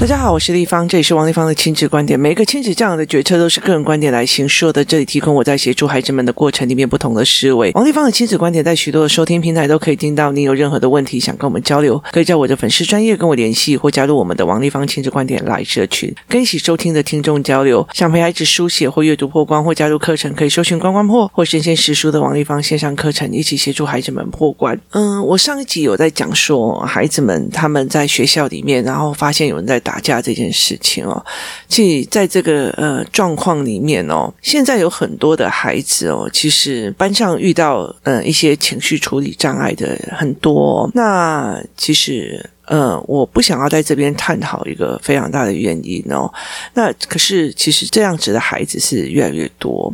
大家好，我是丽芳，这里是王丽芳的亲子观点。每一个亲子这样的决策都是个人观点来形说的。这里提供我在协助孩子们的过程里面不同的思维。王丽芳的亲子观点在许多的收听平台都可以听到。你有任何的问题想跟我们交流，可以在我的粉丝专业跟我联系，或加入我们的王丽芳亲子观点来社群，跟一起收听的听众交流。想陪孩子书写或阅读破关，或加入课程，可以搜寻关关破或身先实书的王丽芳线上课程，一起协助孩子们破关。嗯，我上一集有在讲说，孩子们他们在学校里面，然后发现有人在打。打架这件事情哦，其在这个呃状况里面哦，现在有很多的孩子哦，其实班上遇到呃一些情绪处理障碍的很多。那其实呃，我不想要在这边探讨一个非常大的原因哦。那可是其实这样子的孩子是越来越多，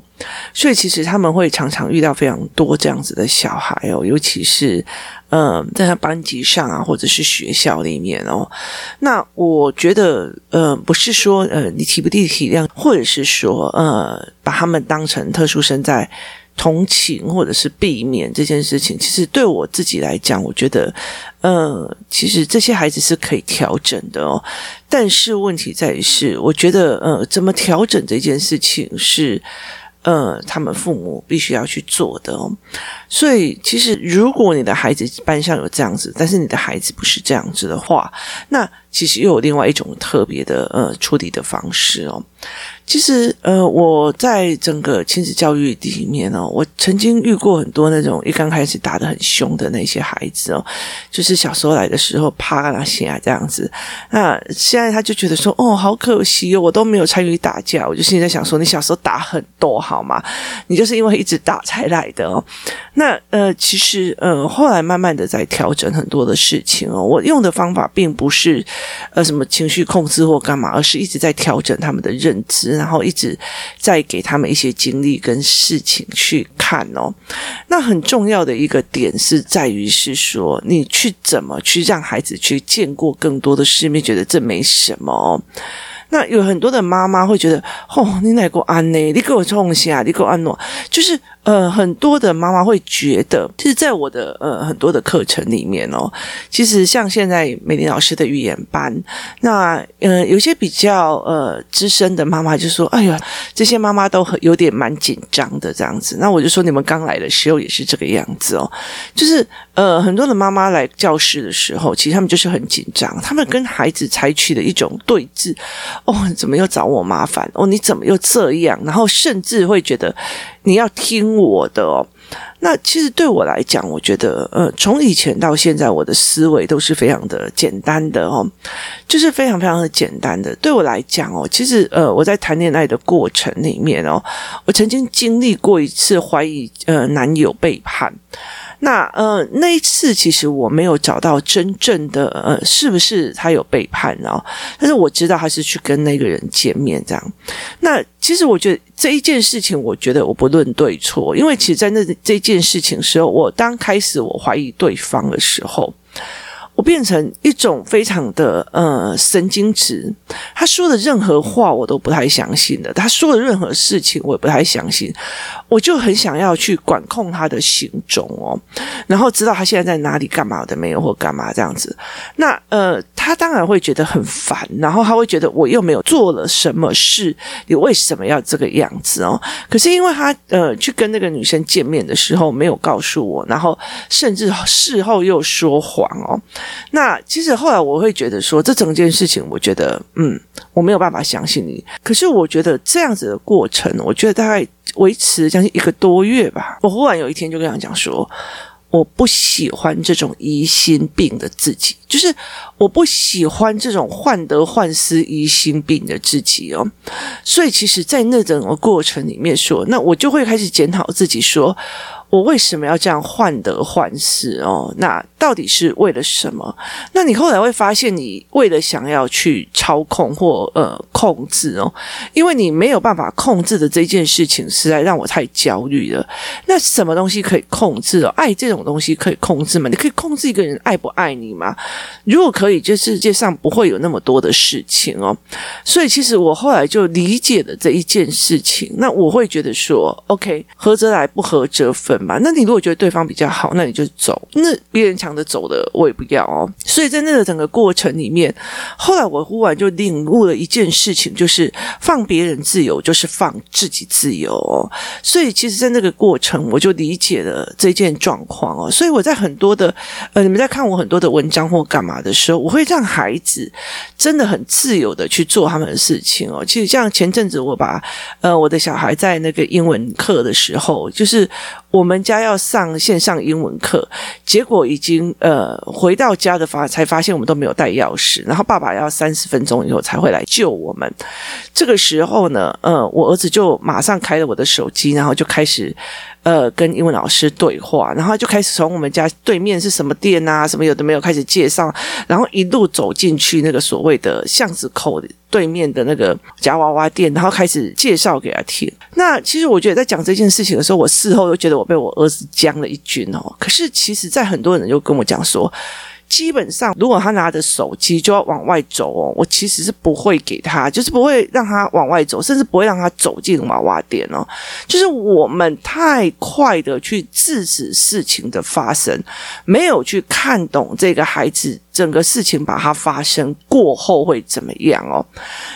所以其实他们会常常遇到非常多这样子的小孩哦，尤其是。嗯，在他班级上啊，或者是学校里面哦，那我觉得，呃，不是说呃，你体不体体谅，或者是说呃，把他们当成特殊生在同情或者是避免这件事情，其实对我自己来讲，我觉得，呃，其实这些孩子是可以调整的哦。但是问题在于是，我觉得，呃，怎么调整这件事情是。呃，他们父母必须要去做的哦。所以，其实如果你的孩子班上有这样子，但是你的孩子不是这样子的话，那其实又有另外一种特别的呃处理的方式哦。其实，呃，我在整个亲子教育里面哦，我曾经遇过很多那种一刚开始打得很凶的那些孩子哦，就是小时候来的时候啪那些啊这样子。那现在他就觉得说，哦，好可惜哦，我都没有参与打架。我就现在想说，你小时候打很多好吗？你就是因为一直打才来的哦。那呃，其实呃，后来慢慢的在调整很多的事情哦。我用的方法并不是呃什么情绪控制或干嘛，而是一直在调整他们的认知。然后一直在给他们一些经历跟事情去看哦，那很重要的一个点是在于是说，你去怎么去让孩子去见过更多的世面，觉得这没什么。那有很多的妈妈会觉得，哦，你哪个安呢？你给我冲下，你给我安诺，就是。呃，很多的妈妈会觉得，就是，在我的呃很多的课程里面哦，其实像现在美玲老师的语言班，那呃有些比较呃资深的妈妈就说：“哎呀，这些妈妈都很有点蛮紧张的这样子。”那我就说：“你们刚来的时候也是这个样子哦，就是呃很多的妈妈来教室的时候，其实他们就是很紧张，他们跟孩子采取的一种对峙，哦，怎么又找我麻烦？哦，你怎么又这样？然后甚至会觉得。你要听我的哦。那其实对我来讲，我觉得，呃，从以前到现在，我的思维都是非常的简单的哦，就是非常非常的简单的。对我来讲哦，其实，呃，我在谈恋爱的过程里面哦，我曾经经历过一次怀疑，呃，男友背叛。那呃，那一次其实我没有找到真正的呃，是不是他有背叛哦？但是我知道他是去跟那个人见面这样。那其实我觉得这一件事情，我觉得我不论对错，因为其实，在那这件事情时候，我刚开始我怀疑对方的时候。我变成一种非常的呃神经质，他说的任何话我都不太相信的，他说的任何事情我也不太相信，我就很想要去管控他的行踪哦，然后知道他现在在哪里干嘛的没有或干嘛这样子，那呃他当然会觉得很烦，然后他会觉得我又没有做了什么事，你为什么要这个样子哦？可是因为他呃去跟那个女生见面的时候没有告诉我，然后甚至事后又说谎哦。那其实后来我会觉得说，这整件事情，我觉得，嗯，我没有办法相信你。可是我觉得这样子的过程，我觉得大概维持将近一个多月吧。我忽然有一天就跟他讲说，我不喜欢这种疑心病的自己，就是我不喜欢这种患得患失、疑心病的自己哦。所以其实，在那整个过程里面说，那我就会开始检讨自己说。我为什么要这样患得患失哦？那到底是为了什么？那你后来会发现，你为了想要去操控或呃控制哦，因为你没有办法控制的这件事情，实在让我太焦虑了。那什么东西可以控制哦？爱这种东西可以控制吗？你可以控制一个人爱不爱你吗？如果可以，这世界上不会有那么多的事情哦。所以，其实我后来就理解了这一件事情。那我会觉得说，OK，合则来，不合则分。吧。那你如果觉得对方比较好，那你就走。那别人抢着走的，我也不要哦。所以在那个整个过程里面，后来我忽然就领悟了一件事情，就是放别人自由，就是放自己自由哦。所以其实，在那个过程，我就理解了这件状况哦。所以我在很多的呃，你们在看我很多的文章或干嘛的时候，我会让孩子真的很自由的去做他们的事情哦。其实像前阵子我把呃我的小孩在那个英文课的时候，就是我们家要上线上英文课，结果已经呃回到家的发才发现我们都没有带钥匙，然后爸爸要三十分钟以后才会来救我们。这个时候呢，呃，我儿子就马上开了我的手机，然后就开始。呃，跟英文老师对话，然后就开始从我们家对面是什么店啊，什么有的没有开始介绍，然后一路走进去那个所谓的巷子口对面的那个夹娃娃店，然后开始介绍给他听。那其实我觉得在讲这件事情的时候，我事后又觉得我被我儿子将了一军哦。可是其实，在很多人就跟我讲说。基本上，如果他拿着手机就要往外走哦，我其实是不会给他，就是不会让他往外走，甚至不会让他走进娃娃店哦。就是我们太快的去制止事情的发生，没有去看懂这个孩子整个事情把它发生过后会怎么样哦。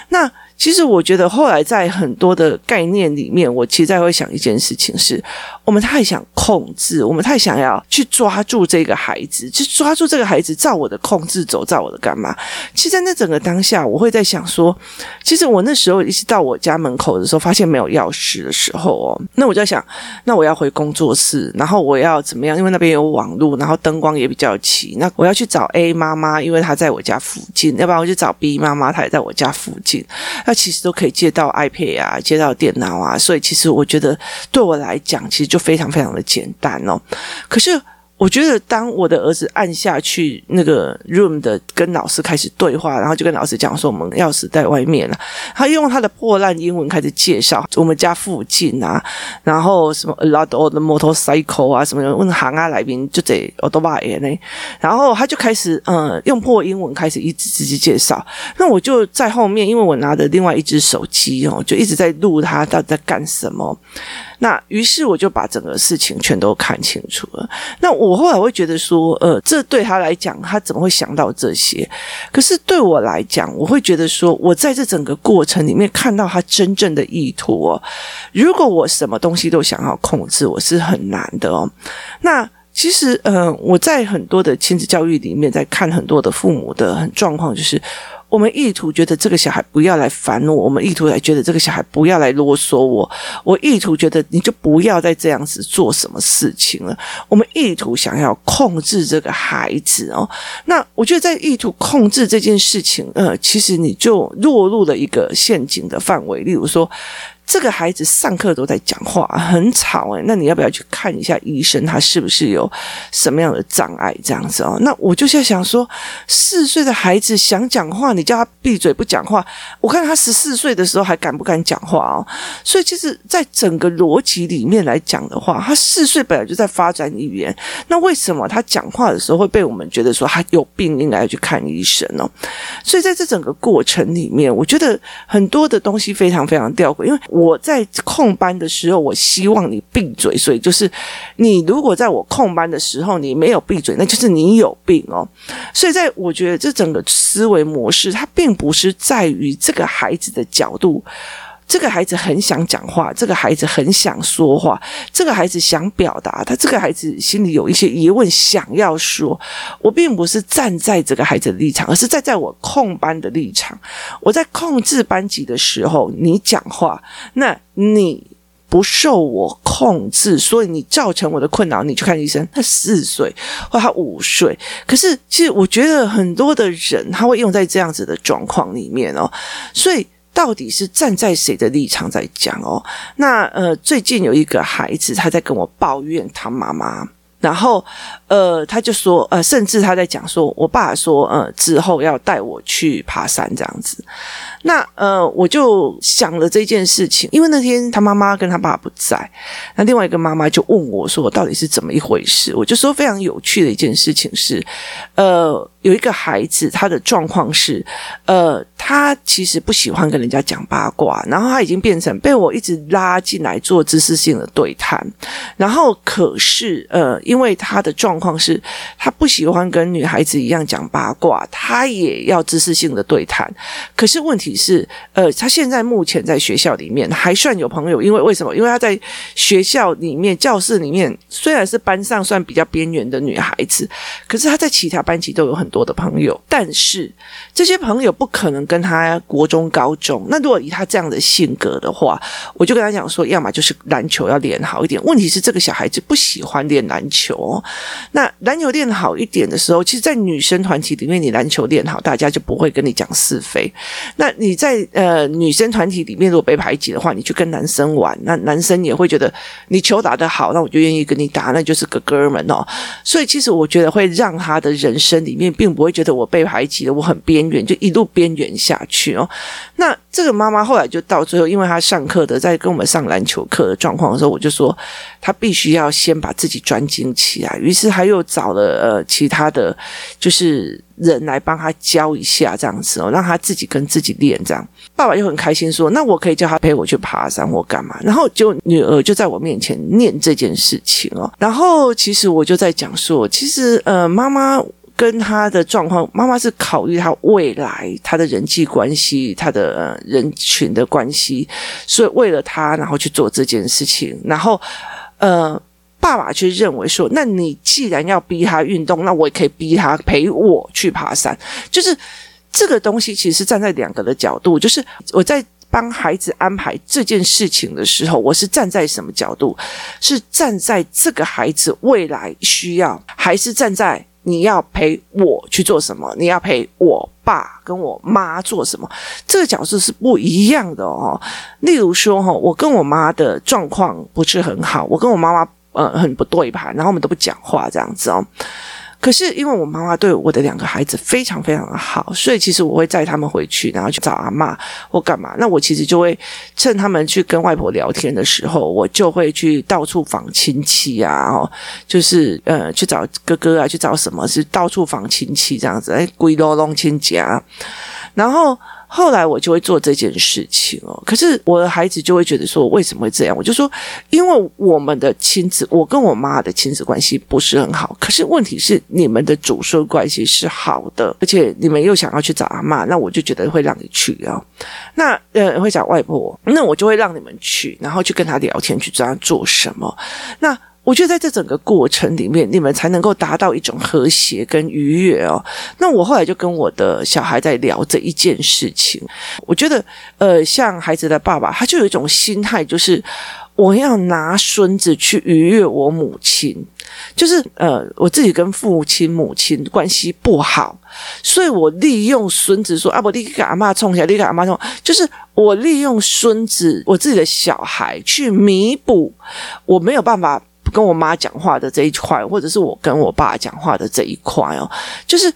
那。其实我觉得后来在很多的概念里面，我其实在会想一件事情是，我们太想控制，我们太想要去抓住这个孩子，去抓住这个孩子，照我的控制走，照我的干嘛？其实，在那整个当下，我会在想说，其实我那时候一直到我家门口的时候，发现没有钥匙的时候哦，那我就在想，那我要回工作室，然后我要怎么样？因为那边有网络，然后灯光也比较齐，那我要去找 A 妈妈，因为她在我家附近，要不然我就找 B 妈妈，她也在我家附近。那其实都可以接到 iPad 啊，接到电脑啊，所以其实我觉得对我来讲，其实就非常非常的简单哦。可是。我觉得，当我的儿子按下去那个 room 的跟老师开始对话，然后就跟老师讲说，我们钥匙在外面了。他用他的破烂英文开始介绍我们家附近啊，然后什么 a lot of the motorcycle 啊，什么问行啊来宾就得我都把耶呢。然后他就开始嗯用破英文开始一直直接介绍。那我就在后面，因为我拿着另外一只手机哦，就一直在录他到底在干什么。那于是我就把整个事情全都看清楚了。那我后来会觉得说，呃，这对他来讲，他怎么会想到这些？可是对我来讲，我会觉得说，我在这整个过程里面看到他真正的意图哦。如果我什么东西都想要控制，我是很难的哦。那其实，呃，我在很多的亲子教育里面，在看很多的父母的状况，就是。我们意图觉得这个小孩不要来烦我，我们意图来觉得这个小孩不要来啰嗦我，我意图觉得你就不要再这样子做什么事情了。我们意图想要控制这个孩子哦，那我觉得在意图控制这件事情，呃，其实你就落入了一个陷阱的范围，例如说。这个孩子上课都在讲话，很吵诶，那你要不要去看一下医生？他是不是有什么样的障碍？这样子哦，那我就在想说，四岁的孩子想讲话，你叫他闭嘴不讲话。我看他十四岁的时候还敢不敢讲话哦？所以其实，在整个逻辑里面来讲的话，他四岁本来就在发展语言，那为什么他讲话的时候会被我们觉得说他有病，应该要去看医生呢？所以在这整个过程里面，我觉得很多的东西非常非常吊诡，因为。我在空班的时候，我希望你闭嘴。所以就是，你如果在我空班的时候你没有闭嘴，那就是你有病哦。所以在我觉得这整个思维模式，它并不是在于这个孩子的角度。这个孩子很想讲话，这个孩子很想说话，这个孩子想表达，他这个孩子心里有一些疑问想要说。我并不是站在这个孩子的立场，而是站在我控班的立场。我在控制班级的时候，你讲话，那你不受我控制，所以你造成我的困扰，你去看医生。他四岁或他五岁，可是其实我觉得很多的人他会用在这样子的状况里面哦，所以。到底是站在谁的立场在讲哦？那呃，最近有一个孩子他在跟我抱怨他妈妈，然后呃，他就说，呃，甚至他在讲说，我爸说，呃，之后要带我去爬山这样子。那呃，我就想了这件事情，因为那天他妈妈跟他爸不在，那另外一个妈妈就问我说，到底是怎么一回事？我就说非常有趣的一件事情是，呃。有一个孩子，他的状况是，呃，他其实不喜欢跟人家讲八卦，然后他已经变成被我一直拉进来做知识性的对谈，然后可是，呃，因为他的状况是，他不喜欢跟女孩子一样讲八卦，他也要知识性的对谈，可是问题是，呃，他现在目前在学校里面还算有朋友，因为为什么？因为他在学校里面教室里面虽然是班上算比较边缘的女孩子，可是他在其他班级都有很多的朋友，但是这些朋友不可能跟他国中、高中。那如果以他这样的性格的话，我就跟他讲说，要么就是篮球要练好一点。问题是这个小孩子不喜欢练篮球。那篮球练好一点的时候，其实，在女生团体里面，你篮球练好，大家就不会跟你讲是非。那你在呃女生团体里面，如果被排挤的话，你去跟男生玩，那男生也会觉得你球打得好，那我就愿意跟你打，那就是个哥们哦。所以，其实我觉得会让他的人生里面。并不会觉得我被排挤了，我很边缘，就一路边缘下去哦。那这个妈妈后来就到最后，因为她上课的在跟我们上篮球课的状况的时候，我就说她必须要先把自己专精起来。于是她他又找了呃其他的就是人来帮他教一下这样子哦，让他自己跟自己练这样。爸爸又很开心说：“那我可以叫他陪我去爬山或干嘛？”然后就女儿就在我面前念这件事情哦。然后其实我就在讲说，其实呃妈妈。跟他的状况，妈妈是考虑他未来他的人际关系，他的人群的关系，所以为了他，然后去做这件事情。然后，呃，爸爸却认为说，那你既然要逼他运动，那我也可以逼他陪我去爬山。就是这个东西，其实站在两个的角度，就是我在帮孩子安排这件事情的时候，我是站在什么角度？是站在这个孩子未来需要，还是站在？你要陪我去做什么？你要陪我爸跟我妈做什么？这个角色是不一样的哦。例如说，哈，我跟我妈的状况不是很好，我跟我妈妈呃很不对盘，然后我们都不讲话这样子哦。可是因为我妈妈对我的两个孩子非常非常的好，所以其实我会载他们回去，然后去找阿嬷或干嘛。那我其实就会趁他们去跟外婆聊天的时候，我就会去到处访亲戚啊，哦，就是呃去找哥哥啊，去找什么是到处访亲戚这样子，哎，归罗弄亲家，然后。后来我就会做这件事情哦，可是我的孩子就会觉得说，为什么会这样？我就说，因为我们的亲子，我跟我妈的亲子关系不是很好。可是问题是，你们的祖孙关系是好的，而且你们又想要去找阿嬷，那我就觉得会让你去啊。那呃，会找外婆，那我就会让你们去，然后去跟他聊天，去知道他做什么。那。我觉得在这整个过程里面，你们才能够达到一种和谐跟愉悦哦。那我后来就跟我的小孩在聊这一件事情。我觉得，呃，像孩子的爸爸，他就有一种心态，就是我要拿孙子去愉悦我母亲。就是呃，我自己跟父亲、母亲关系不好，所以我利用孙子说啊，我立刻给阿嬷冲起来，立刻给阿嬷冲，就是我利用孙子，我自己的小孩去弥补我没有办法。跟我妈讲话的这一块，或者是我跟我爸讲话的这一块哦，就是。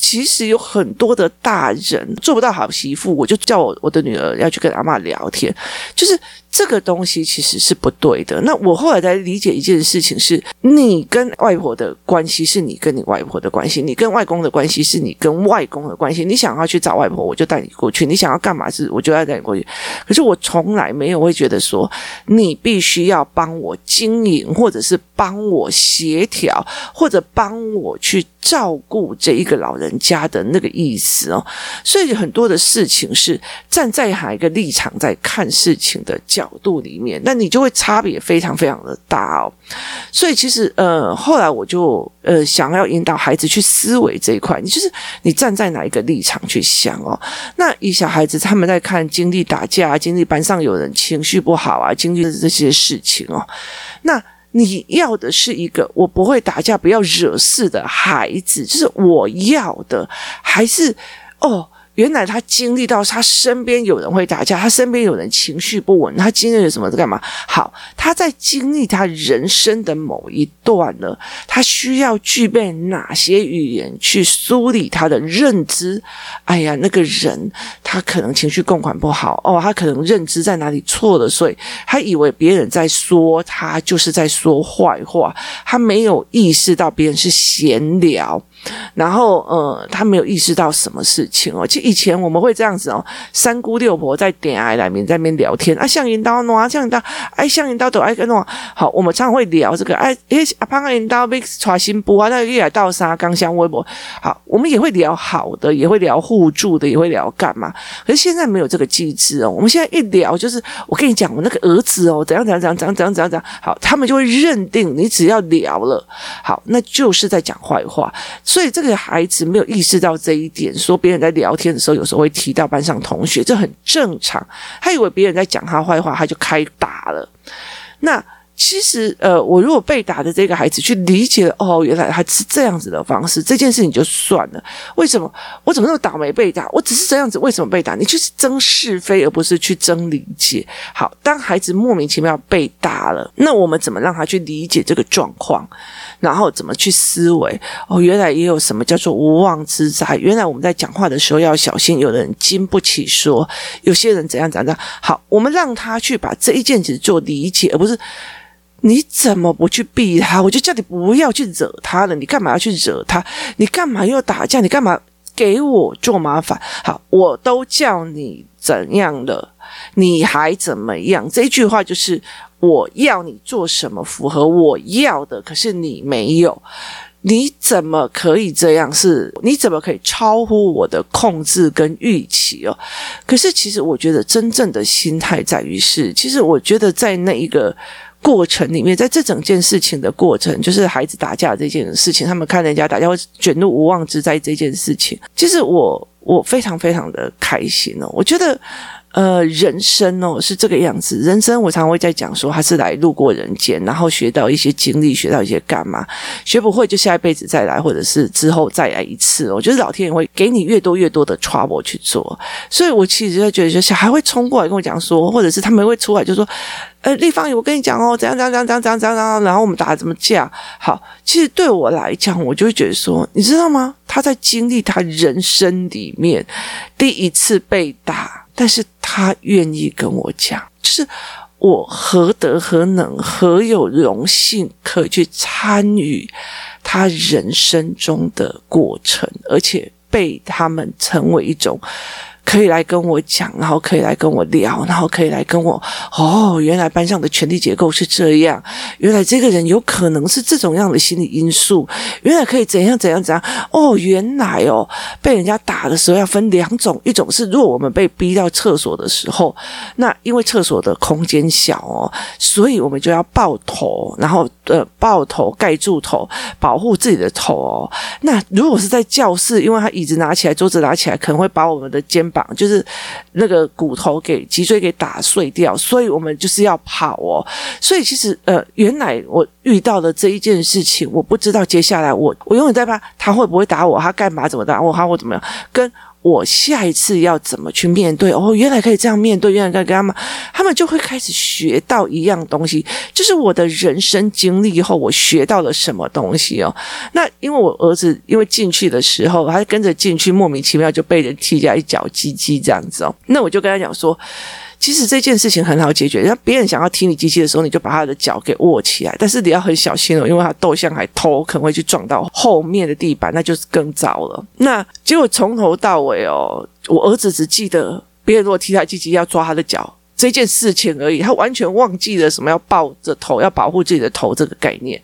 其实有很多的大人做不到好媳妇，我就叫我我的女儿要去跟阿妈聊天，就是这个东西其实是不对的。那我后来才理解一件事情是：你跟外婆的关系是你跟你外婆的关系，你跟外公的关系是你跟外公的关系。你想要去找外婆，我就带你过去；你想要干嘛是，我就要带你过去。可是我从来没有会觉得说，你必须要帮我经营，或者是帮我协调，或者帮我去。照顾这一个老人家的那个意思哦，所以很多的事情是站在哪一个立场在看事情的角度里面，那你就会差别非常非常的大哦。所以其实呃，后来我就呃想要引导孩子去思维这一块，你就是你站在哪一个立场去想哦。那以小孩子他们在看经历打架，经历班上有人情绪不好啊，经历这些事情哦，那。你要的是一个我不会打架、不要惹事的孩子，就是我要的，还是哦？原来他经历到他身边有人会打架，他身边有人情绪不稳，他经历了什么？在干嘛？好，他在经历他人生的某一段呢，他需要具备哪些语言去梳理他的认知？哎呀，那个人他可能情绪共款不好哦，他可能认知在哪里错了，所以他以为别人在说他就是在说坏话，他没有意识到别人是闲聊。然后，呃，他没有意识到什么事情哦。其实以前我们会这样子哦，三姑六婆在点爱来面在那边聊天啊，像引导喏，像引导，哎，像引导都爱跟喏。好，我们常会聊这个，哎，哎，阿胖个引导被传新播啊，那一来到啥刚香微博。好，我们也会聊好的，也会聊互助的，也会聊干嘛。可是现在没有这个机制哦。我们现在一聊就是，我跟你讲，我那个儿子哦，怎样怎样怎样怎样怎样怎样。好，他们就会认定你只要聊了，好，那就是在讲坏话。所以这个孩子没有意识到这一点，说别人在聊天的时候，有时候会提到班上同学，这很正常。他以为别人在讲他坏话，他就开打了。那。其实，呃，我如果被打的这个孩子去理解，哦，原来他是这样子的方式，这件事情就算了。为什么我怎么那么倒霉被打？我只是这样子，为什么被打？你就是争是非，而不是去争理解。好，当孩子莫名其妙被打了，那我们怎么让他去理解这个状况？然后怎么去思维？哦，原来也有什么叫做无妄之灾？原来我们在讲话的时候要小心，有人经不起说，有些人怎样怎样。好，我们让他去把这一件事做理解，而不是。你怎么不去避他？我就叫你不要去惹他了。你干嘛要去惹他？你干嘛要打架？你干嘛给我做麻烦？好，我都叫你怎样了，你还怎么样？这句话就是我要你做什么符合我要的，可是你没有，你怎么可以这样？是你怎么可以超乎我的控制跟预期哦？可是其实我觉得真正的心态在于是，其实我觉得在那一个。过程里面，在这整件事情的过程，就是孩子打架这件事情，他们看人家打架会卷入无妄之灾这件事情，其实我我非常非常的开心哦，我觉得。呃，人生哦是这个样子。人生我常会在讲说，他是来路过人间，然后学到一些经历，学到一些干嘛？学不会就下一辈子再来，或者是之后再来一次。我觉得老天爷会给你越多越多的 trouble 去做。所以我其实就觉得，就小孩会冲过来跟我讲说，或者是他们会出来就说：“呃，丽芳，我跟你讲哦，怎样怎样怎样怎样怎样。”然后我们打怎么架？好，其实对我来讲，我就会觉得说，你知道吗？他在经历他人生里面第一次被打。但是他愿意跟我讲，就是我何德何能，何有荣幸可以去参与他人生中的过程，而且被他们成为一种。可以来跟我讲，然后可以来跟我聊，然后可以来跟我哦，原来班上的权力结构是这样，原来这个人有可能是这种样的心理因素，原来可以怎样怎样怎样哦，原来哦，被人家打的时候要分两种，一种是如果我们被逼到厕所的时候，那因为厕所的空间小哦，所以我们就要抱头，然后呃抱头盖住头，保护自己的头哦。那如果是在教室，因为他椅子拿起来，桌子拿起来，可能会把我们的肩膀。就是那个骨头给脊椎给打碎掉，所以我们就是要跑哦。所以其实呃，原来我遇到的这一件事情，我不知道接下来我我永远在怕他会不会打我，他干嘛怎么打我，他会怎么样跟。我下一次要怎么去面对？哦，原来可以这样面对，原来可以跟他们，他们就会开始学到一样东西，就是我的人生经历以后，我学到了什么东西哦。那因为我儿子因为进去的时候，他跟着进去，莫名其妙就被人踢下一脚鸡鸡这样子哦。那我就跟他讲说。其实这件事情很好解决，让别人想要踢你机器的时候，你就把他的脚给握起来。但是你要很小心哦，因为他斗向还头可能会去撞到后面的地板，那就是更糟了。那结果从头到尾哦，我儿子只记得别人如果踢他机器要抓他的脚这件事情而已，他完全忘记了什么要抱着头要保护自己的头这个概念。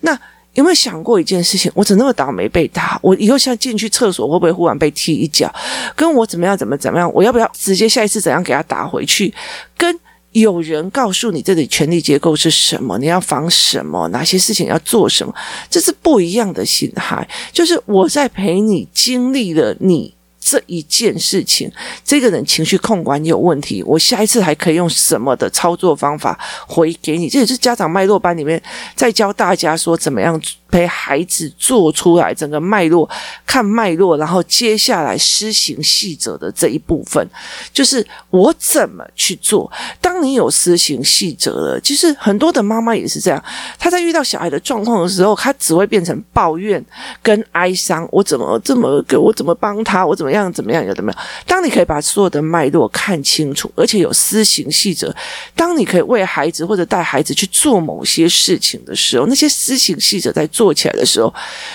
那。有没有想过一件事情？我怎么那么倒霉被打？我以后像进去厕所会不会忽然被踢一脚？跟我怎么样？怎么怎么样？我要不要直接下一次怎样给他打回去？跟有人告诉你这里权力结构是什么？你要防什么？哪些事情要做什么？这是不一样的心态。就是我在陪你经历了你这一件事情，这个人情绪控管有问题，我下一次还可以用什么的操作方法回给你？这也是家长脉络班里面在教大家说怎么样。陪孩子做出来整个脉络，看脉络，然后接下来施行细则的这一部分，就是我怎么去做。当你有施行细则了，其实很多的妈妈也是这样，她在遇到小孩的状况的时候，她只会变成抱怨跟哀伤。我怎么这么给我怎么帮他？我怎么样怎么样？有怎么样？当你可以把所有的脉络看清楚，而且有私行细则，当你可以为孩子或者带孩子去做某些事情的时候，那些私行细则在。做起来的时候，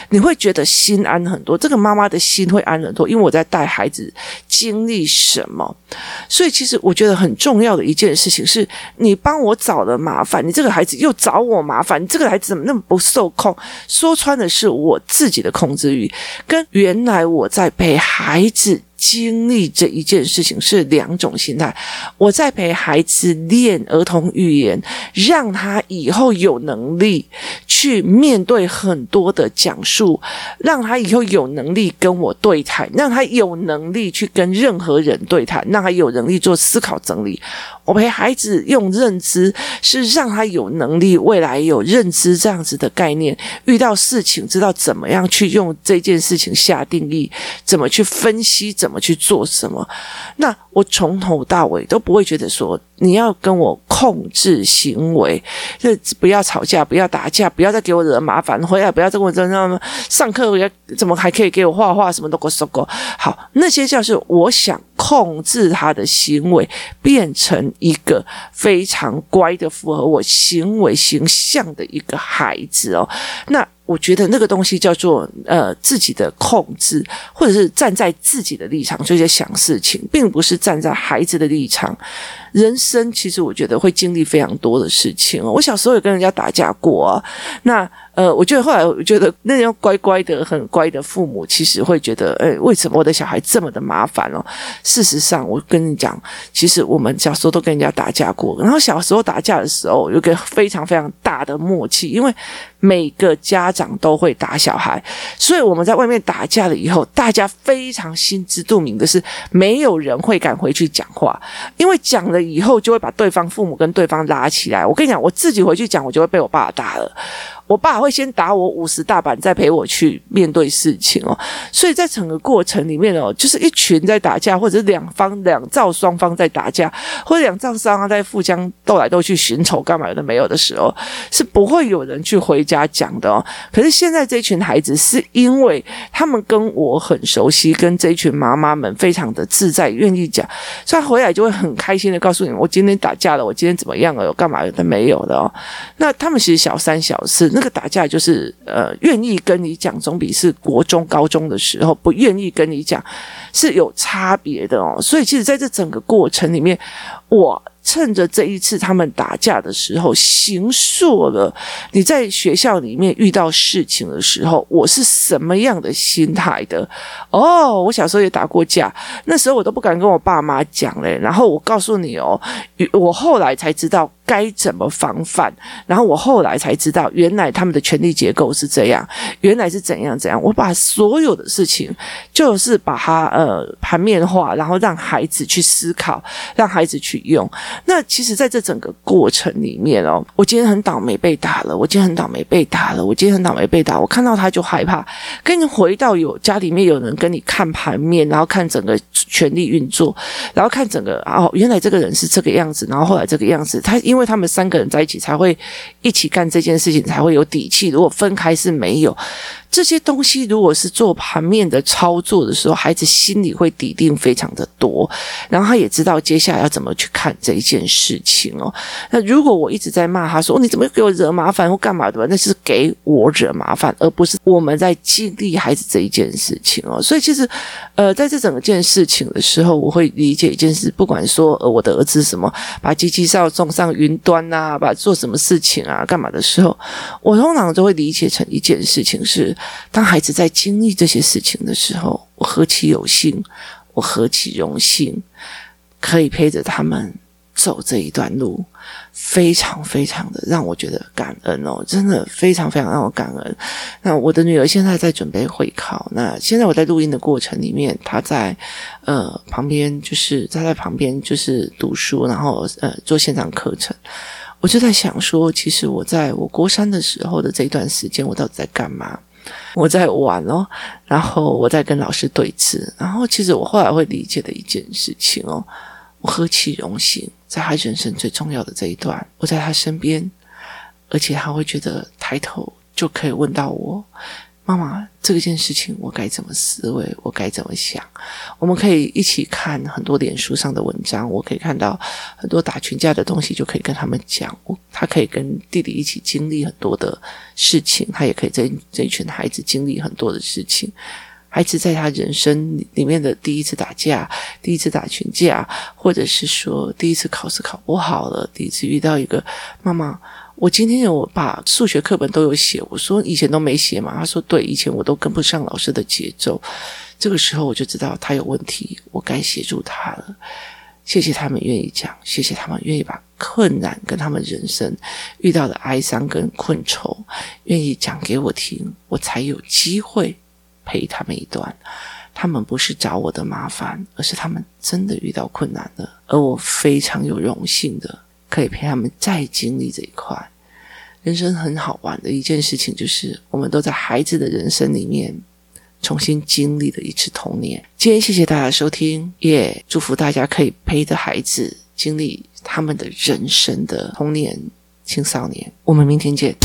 你会觉得心安很多。这个妈妈的心会安很多，因为我在带孩子经历什么。所以，其实我觉得很重要的一件事情是，你帮我找了麻烦，你这个孩子又找我麻烦，你这个孩子怎么那么不受控？说穿的是我自己的控制欲，跟原来我在陪孩子。经历这一件事情是两种心态。我在陪孩子练儿童语言，让他以后有能力去面对很多的讲述，让他以后有能力跟我对谈，让他有能力去跟任何人对谈，让他有能力做思考整理。我陪孩子用认知，是让他有能力未来有认知这样子的概念，遇到事情知道怎么样去用这件事情下定义，怎么去分析，怎么去做什么。那我从头到尾都不会觉得说你要跟我控制行为，这不要吵架，不要打架，不要再给我惹麻烦，回来不要再跟我争那上课要怎么还可以给我画画，什么都给我说过。好，那些就是我想控制他的行为，变成。一个非常乖的、符合我行为形象的一个孩子哦，那我觉得那个东西叫做呃自己的控制，或者是站在自己的立场，就在想事情，并不是站在孩子的立场。人生其实我觉得会经历非常多的事情哦。我小时候也跟人家打架过，那。呃，我觉得后来我觉得那样乖乖的、很乖的父母，其实会觉得，诶，为什么我的小孩这么的麻烦哦？事实上，我跟你讲，其实我们小时候都跟人家打架过，然后小时候打架的时候，有个非常非常大的默契，因为每个家长都会打小孩，所以我们在外面打架了以后，大家非常心知肚明的是，没有人会敢回去讲话，因为讲了以后就会把对方父母跟对方拉起来。我跟你讲，我自己回去讲，我就会被我爸打了。我爸会先打我五十大板，再陪我去面对事情哦。所以在整个过程里面哦，就是一群在打架，或者是两方两造双方在打架，或者两造双方在互相斗来斗去寻仇干嘛的没有的时候，是不会有人去回家讲的哦。可是现在这群孩子是因为他们跟我很熟悉，跟这群妈妈们非常的自在，愿意讲，所以回来就会很开心的告诉你：我今天打架了，我今天怎么样了，有干嘛的没有的哦。那他们其实小三小四。那个打架就是呃，愿意跟你讲，总比是国中高中的时候不愿意跟你讲是有差别的哦。所以其实在这整个过程里面，我。趁着这一次他们打架的时候，形塑了你在学校里面遇到事情的时候，我是什么样的心态的？哦，我小时候也打过架，那时候我都不敢跟我爸妈讲嘞。然后我告诉你哦，我后来才知道该怎么防范。然后我后来才知道，原来他们的权力结构是这样，原来是怎样怎样。我把所有的事情，就是把它呃盘面化，然后让孩子去思考，让孩子去用。那其实，在这整个过程里面哦，我今天很倒霉被打了，我今天很倒霉被打了，我今天很倒霉被打，我看到他就害怕。跟你回到有家里面有人跟你看盘面，然后看整个权力运作，然后看整个哦，原来这个人是这个样子，然后后来这个样子，他因为他们三个人在一起才会一起干这件事情，才会有底气。如果分开是没有。这些东西如果是做盘面的操作的时候，孩子心里会底定非常的多，然后他也知道接下来要怎么去看这一件事情哦。那如果我一直在骂他说，哦，你怎么又给我惹麻烦或干嘛的吧？那是给我惹麻烦，而不是我们在激励孩子这一件事情哦。所以其实，呃，在这整件事情的时候，我会理解一件事，不管说呃我的儿子什么把机器上送上云端呐、啊，把做什么事情啊干嘛的时候，我通常都会理解成一件事情是。当孩子在经历这些事情的时候，我何其有幸，我何其荣幸，可以陪着他们走这一段路，非常非常的让我觉得感恩哦，真的非常非常让我感恩。那我的女儿现在在准备会考，那现在我在录音的过程里面，她在呃旁边，就是她在旁边就是读书，然后呃做线上课程。我就在想说，其实我在我国三的时候的这段时间，我到底在干嘛？我在玩哦，然后我在跟老师对峙，然后其实我后来会理解的一件事情哦。我何其荣幸，在他人生最重要的这一段，我在他身边，而且他会觉得抬头就可以问到我：“妈妈，这件事情我该怎么思维？我该怎么想？”我们可以一起看很多脸书上的文章，我可以看到很多打群架的东西，就可以跟他们讲。他可以跟弟弟一起经历很多的事情，他也可以在这一群孩子经历很多的事情。孩子在他人生里面的第一次打架，第一次打群架，或者是说第一次考试考不好了，第一次遇到一个妈妈，我今天有把数学课本都有写，我说以前都没写嘛，他说对，以前我都跟不上老师的节奏，这个时候我就知道他有问题，我该协助他了。谢谢他们愿意讲，谢谢他们愿意把困难跟他们人生遇到的哀伤跟困愁愿意讲给我听，我才有机会。陪他们一段，他们不是找我的麻烦，而是他们真的遇到困难了，而我非常有荣幸的可以陪他们再经历这一块。人生很好玩的一件事情，就是我们都在孩子的人生里面重新经历了一次童年。今天谢谢大家收听，也祝福大家可以陪着孩子经历他们的人生的童年、青少年。我们明天见。